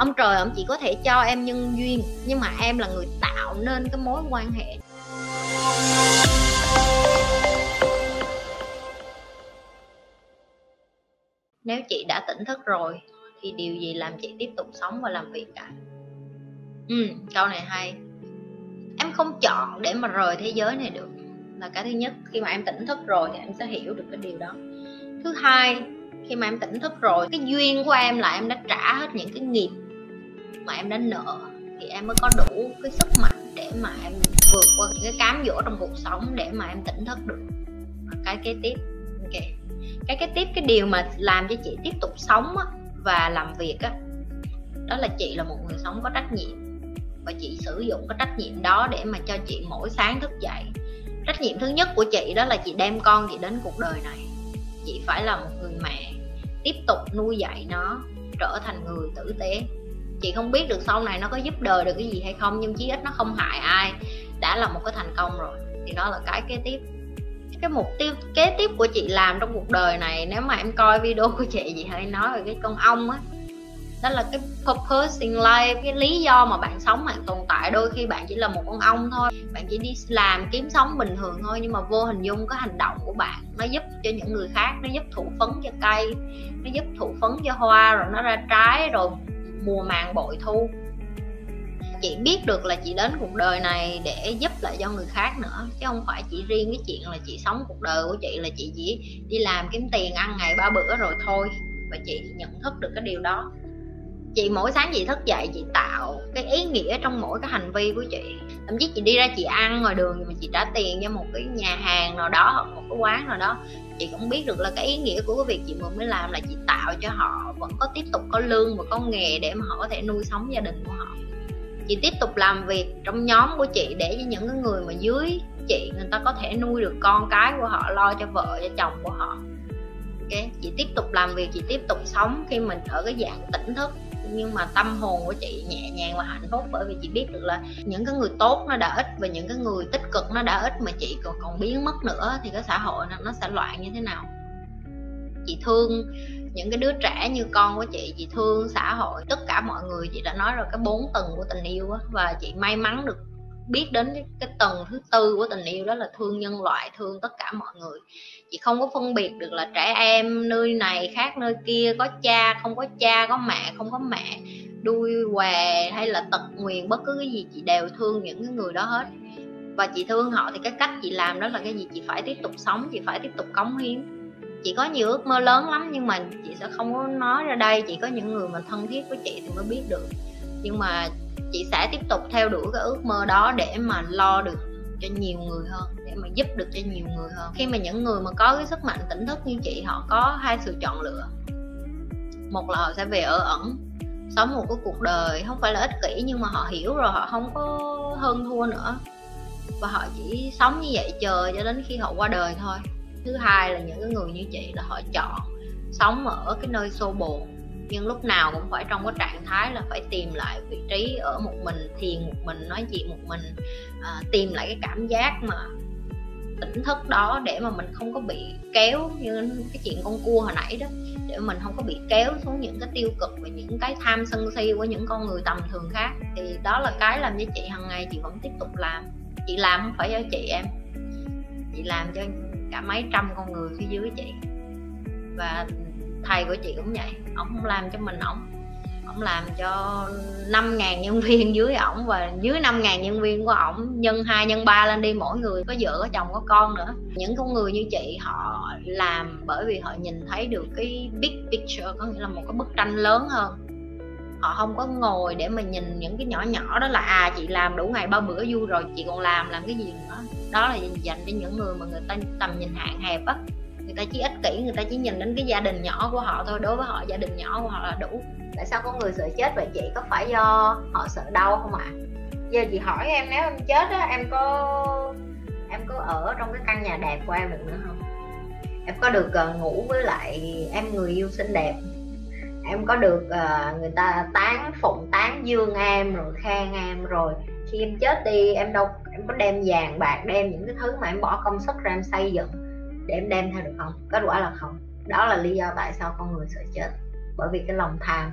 ông trời, ông chỉ có thể cho em nhân duyên, nhưng mà em là người tạo nên cái mối quan hệ. Nếu chị đã tỉnh thức rồi, thì điều gì làm chị tiếp tục sống và làm việc cả? Ừ câu này hay. Em không chọn để mà rời thế giới này được. Là cái thứ nhất, khi mà em tỉnh thức rồi thì em sẽ hiểu được cái điều đó. Thứ hai, khi mà em tỉnh thức rồi, cái duyên của em là em đã trả hết những cái nghiệp mà em đã nợ thì em mới có đủ cái sức mạnh để mà em vượt qua những cái cám dỗ trong cuộc sống để mà em tỉnh thức được. Cái kế tiếp ok. Cái kế tiếp cái điều mà làm cho chị tiếp tục sống á, và làm việc á đó là chị là một người sống có trách nhiệm. Và chị sử dụng cái trách nhiệm đó để mà cho chị mỗi sáng thức dậy. Trách nhiệm thứ nhất của chị đó là chị đem con chị đến cuộc đời này. Chị phải là một người mẹ tiếp tục nuôi dạy nó trở thành người tử tế chị không biết được sau này nó có giúp đời được cái gì hay không, nhưng chí ít nó không hại ai. Đã là một cái thành công rồi. Thì đó là cái kế tiếp. Cái mục tiêu, kế tiếp của chị làm trong cuộc đời này, nếu mà em coi video của chị chị hay nói về cái con ong á. Đó là cái purpose in life, cái lý do mà bạn sống, bạn tồn tại. Đôi khi bạn chỉ là một con ong thôi. Bạn chỉ đi làm kiếm sống bình thường thôi, nhưng mà vô hình dung cái hành động của bạn nó giúp cho những người khác, nó giúp thụ phấn cho cây, nó giúp thụ phấn cho hoa, rồi nó ra trái, rồi mùa màng bội thu. Chị biết được là chị đến cuộc đời này để giúp lại cho người khác nữa, chứ không phải chỉ riêng cái chuyện là chị sống cuộc đời của chị là chị chỉ đi làm kiếm tiền ăn ngày ba bữa rồi thôi, và chị nhận thức được cái điều đó. Chị mỗi sáng chị thức dậy chị tạo cái ý nghĩa trong mỗi cái hành vi của chị. Thậm chí chị đi ra chị ăn ngoài đường mà chị trả tiền cho một cái nhà hàng nào đó hoặc một cái quán nào đó chị cũng biết được là cái ý nghĩa của cái việc chị vừa mới làm là chị tạo cho họ vẫn có tiếp tục có lương và có nghề để mà họ có thể nuôi sống gia đình của họ. Chị tiếp tục làm việc trong nhóm của chị để cho những cái người mà dưới chị người ta có thể nuôi được con cái của họ, lo cho vợ, cho chồng của họ. Ok, chị tiếp tục làm việc, chị tiếp tục sống khi mình ở cái dạng tỉnh thức nhưng mà tâm hồn của chị nhẹ nhàng và hạnh phúc bởi vì chị biết được là những cái người tốt nó đã ít và những cái người tích cực nó đã ít mà chị còn còn biến mất nữa thì cái xã hội nó, nó sẽ loạn như thế nào. Chị thương những cái đứa trẻ như con của chị chị thương xã hội tất cả mọi người. Chị đã nói rồi cái bốn tầng của tình yêu á và chị may mắn được biết đến cái, tầng thứ tư của tình yêu đó là thương nhân loại thương tất cả mọi người. Chị không có phân biệt được là trẻ em nơi này khác nơi kia có cha không có cha có mẹ không có mẹ đuôi què hay là tật nguyền bất cứ cái gì chị đều thương những cái người đó hết. Và chị thương họ thì cái cách chị làm đó là cái gì? Chị phải tiếp tục sống chị phải tiếp tục cống hiến. Chị có nhiều ước mơ lớn lắm nhưng mà chị sẽ không có nói ra đây. Chỉ có những người mà thân thiết với chị thì mới biết được nhưng mà chị sẽ tiếp tục theo đuổi cái ước mơ đó để mà lo được cho nhiều người hơn, để mà giúp được cho nhiều người hơn. Khi mà những người mà có cái sức mạnh, tỉnh thức như chị, họ có hai sự chọn lựa. Một là họ sẽ về ở ẩn, sống một cái cuộc đời không phải là ích kỷ, nhưng mà họ hiểu rồi, họ không có hơn thua nữa. Và họ chỉ sống như vậy chờ cho đến khi họ qua đời thôi. Thứ hai là những cái người như chị là họ chọn sống ở cái nơi xô bồ nhưng lúc nào cũng phải trong cái trạng thái là phải tìm lại vị trí ở một mình thiền một mình nói chuyện một mình à, tìm lại cái cảm giác mà tỉnh thức đó để mà mình không có bị kéo như cái chuyện con cua hồi nãy đó để mình không có bị kéo xuống những cái tiêu cực và những cái tham sân si của những con người tầm thường khác. Thì đó là cái làm cho chị hàng ngày chị vẫn tiếp tục làm. Chị làm không phải cho chị em. Chị làm cho cả mấy trăm con người phía dưới chị. Và thầy của chị cũng vậy ông không làm cho mình, ổng ông làm cho 5.000 nhân viên dưới ổng và dưới 5.000 nhân viên của ổng, nhân 2 nhân 3 lên đi mỗi người, có vợ, có chồng, có con nữa. Những con người như chị họ làm bởi vì họ nhìn thấy được cái big picture, có nghĩa là một cái bức tranh lớn hơn. Họ không có ngồi để mà nhìn những cái nhỏ nhỏ đó là à chị làm đủ ngày ba bữa vui rồi, chị còn làm làm cái gì nữa. Đó là dành cho những người mà người ta tầm nhìn hạn hẹp á người ta chỉ ích kỷ người ta chỉ nhìn đến cái gia đình nhỏ của họ thôi đối với họ gia đình nhỏ của họ là đủ. Tại sao có người sợ chết vậy chị? Có phải do họ sợ đau không ạ? À? giờ chị hỏi em nếu em chết á em có em có ở trong cái căn nhà đẹp của em được nữa không? Em có được uh, ngủ với lại em người yêu xinh đẹp. Em có được uh, người ta tán phụng tán dương em rồi khen em rồi khi em chết đi em đâu em có đem vàng bạc đem những cái thứ mà em bỏ công sức ra em xây dựng để em đem theo được không? Kết quả là không. Đó là lý do tại sao con người sợ chết. Bởi vì cái lòng tham.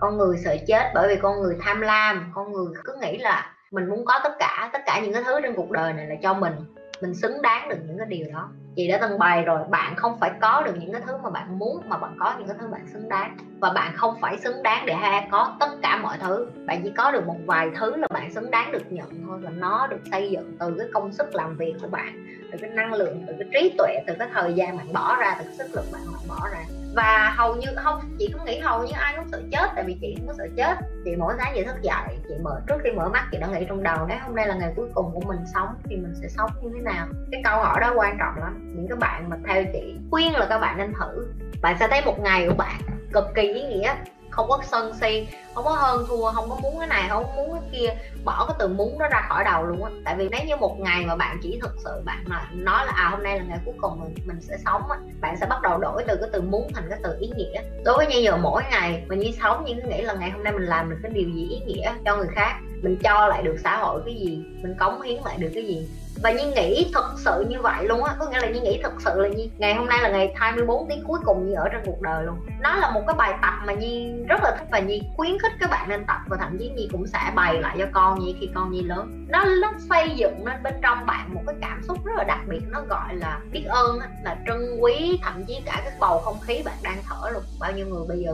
Con người sợ chết bởi vì con người tham lam. Con người cứ nghĩ là mình muốn có tất cả tất cả những cái thứ trên cuộc đời này là cho mình. Mình xứng đáng được những cái điều đó. Chị đã từng bày rồi, bạn không phải có được những cái thứ mà bạn muốn, mà bạn có những cái thứ bạn xứng đáng và bạn không phải xứng đáng để ha, có tất cả mọi thứ. Bạn chỉ có được một vài thứ là bạn xứng đáng được nhận thôi, và nó được xây dựng từ cái công sức làm việc của bạn, từ cái năng lượng, từ cái trí tuệ, từ cái thời gian bạn bỏ ra, từ cái sức lực bạn bỏ ra. Và hầu như, không, chị không nghĩ hầu như ai cũng sợ chết, tại vì chị cũng có sợ chết. Chị mỗi sáng chị thức dậy, chị mở, trước khi mở mắt chị đã nghĩ trong đầu nếu hôm nay là ngày cuối cùng của mình sống thì mình sẽ sống như thế nào. Cái câu hỏi đó quan trọng lắm. Những các bạn mà theo chị khuyên là các bạn nên thử. Bạn sẽ thấy một ngày của bạn cực kỳ ý nghĩa. Không có sân si, không có hơn thua, không có muốn cái này, không muốn cái kia. Bỏ cái từ muốn đó ra khỏi đầu luôn á. Tại vì nếu như một ngày mà bạn chỉ thực sự bạn là nói là à hôm nay là ngày cuối cùng mình mình sẽ sống á, bạn sẽ bắt đầu đổi từ cái từ muốn thành cái từ ý nghĩa. Đối với như giờ mỗi ngày mình như sống như nghĩ là ngày hôm nay mình làm được cái điều gì ý nghĩa cho người khác, mình cho lại được xã hội cái gì, mình cống hiến lại được cái gì và Nhi nghĩ thật sự như vậy luôn á. Có nghĩa là Nhi nghĩ thật sự là Nhi, ngày hôm nay là ngày 24 tiếng cuối cùng Nhi ở trên cuộc đời luôn. Nó là một cái bài tập mà Nhi rất là thích và Nhi khuyến khích các bạn nên tập. Và thậm chí Nhi cũng sẽ bày lại cho con Nhi khi con Nhi lớn. Nó nó xây dựng nên bên trong bạn một cái cảm xúc rất là đặc biệt. Nó gọi là biết ơn là trân quý, thậm chí cả cái bầu không khí bạn đang thở luôn. Bao nhiêu người bây giờ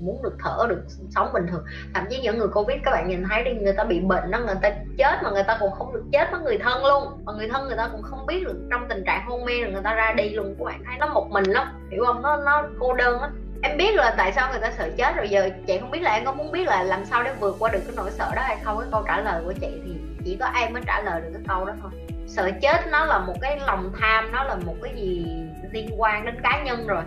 muốn được thở, được sống bình thường. Thậm chí những người covid, các bạn nhìn thấy đi, người ta bị bệnh đó, người ta chết mà người ta còn không được chết với người thân luôn. Mà người thân người ta cũng không biết được trong tình trạng hôn mê rồi người ta ra đi luôn. Các bạn thấy nó một mình lắm, hiểu không? Nó nó cô đơn lắm. Em biết là tại sao người ta sợ chết rồi, giờ chị không biết là em có muốn biết là làm sao để vượt qua được cái nỗi sợ đó hay không? Cái câu trả lời của chị thì chỉ có em mới trả lời được cái câu đó thôi. Sợ chết nó là một cái lòng tham, nó là một cái gì liên quan đến cá nhân rồi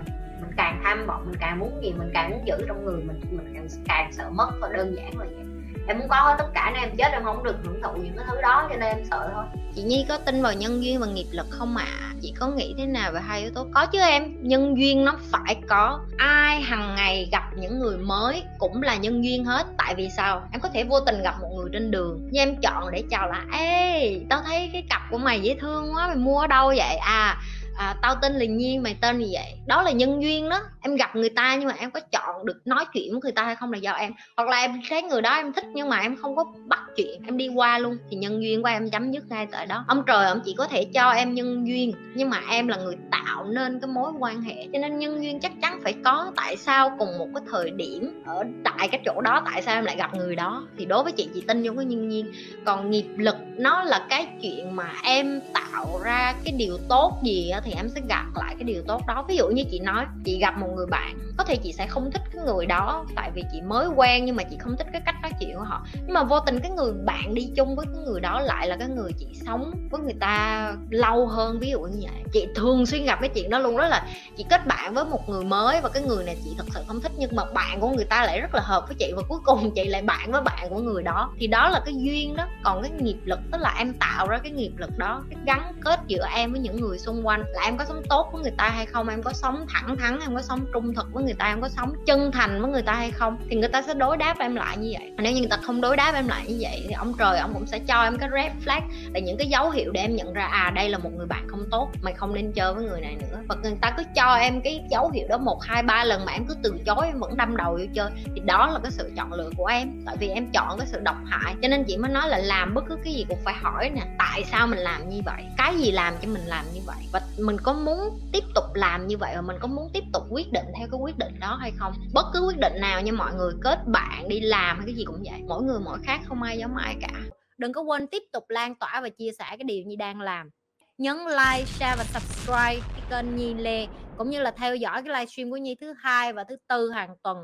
càng tham vọng mình càng muốn gì mình càng muốn giữ trong người mình mình càng, càng sợ mất thôi đơn giản là vậy. Em muốn có hết tất cả nên em chết em không được hưởng thụ những cái thứ đó cho nên em sợ thôi. Chị nhi có tin vào nhân duyên và nghiệp lực không ạ? À? chị có nghĩ thế nào về hai yếu tố? Có chứ em nhân duyên nó phải có. Ai hằng ngày gặp những người mới cũng là nhân duyên hết. Tại vì sao? Em có thể vô tình gặp một người trên đường nhưng em chọn để chào là ê tao thấy cái cặp của mày dễ thương quá mày mua ở đâu vậy? À à, tao tên là nhiên mày tên gì vậy? Đó là nhân duyên đó. Em gặp người ta nhưng mà em có chọn được nói chuyện với người ta hay không là do em. Hoặc là em thấy người đó em thích nhưng mà em không có bắt chuyện em đi qua luôn thì nhân duyên của em chấm dứt ngay tại đó. Ông trời ông chỉ có thể cho em nhân duyên nhưng mà em là người tạo nên cái mối quan hệ. Cho nên nhân duyên chắc chắn phải có tại sao cùng một cái thời điểm ở tại cái chỗ đó tại sao em lại gặp người đó. Thì đối với chị chị tin vô cái nhân duyên. Còn nghiệp lực nó là cái chuyện mà em tạo ra cái điều tốt gì thì thì em sẽ gặp lại cái điều tốt đó. Ví dụ như chị nói, chị gặp một người bạn, có thể chị sẽ không thích cái người đó tại vì chị mới quen nhưng mà chị không thích cái cách nói chuyện của họ. Nhưng mà vô tình cái người bạn đi chung với cái người đó lại là cái người chị sống với người ta lâu hơn, ví dụ như vậy. Chị thường xuyên gặp cái chuyện đó luôn, đó là chị kết bạn với một người mới và cái người này chị thật sự không thích nhưng mà bạn của người ta lại rất là hợp với chị và cuối cùng chị lại bạn với bạn của người đó. Thì đó là cái duyên đó. Còn cái nghiệp lực, tức là em tạo ra cái nghiệp lực đó, cái gắn kết giữa em với những người xung quanh là em có sống tốt với người ta hay không? Em có sống thẳng thắn, em có sống trung thực với người ta, em có sống chân thành với người ta hay không? Thì người ta sẽ đối đáp em lại như vậy. Nếu như người ta không đối đáp em lại như vậy thì ông trời, ông cũng sẽ cho em cái red flag là những cái dấu hiệu để em nhận ra à đây là một người bạn không tốt, mày không nên chơi với người này nữa. Và người ta cứ cho em cái dấu hiệu đó một, hai, ba lần mà em cứ từ chối, em vẫn đâm đầu vô chơi, thì đó là cái sự chọn lựa của em. Tại vì em chọn cái sự độc hại, cho nên chị mới nói là làm bất cứ cái gì cũng phải hỏi nè, tại sao mình làm như vậy? Cái gì làm cho mình làm như vậy? Và mình có muốn tiếp tục làm như vậy và mình có muốn tiếp tục quyết định theo cái quyết định đó hay không? Bất cứ quyết định nào như mọi người kết bạn đi làm hay cái gì cũng vậy. Mỗi người mỗi khác không ai giống ai cả. Đừng có quên tiếp tục lan tỏa và chia sẻ cái điều như đang làm. Nhấn like, share và subscribe cái kênh Nhi Lê cũng như là theo dõi cái livestream của Nhi thứ hai và thứ tư hàng tuần.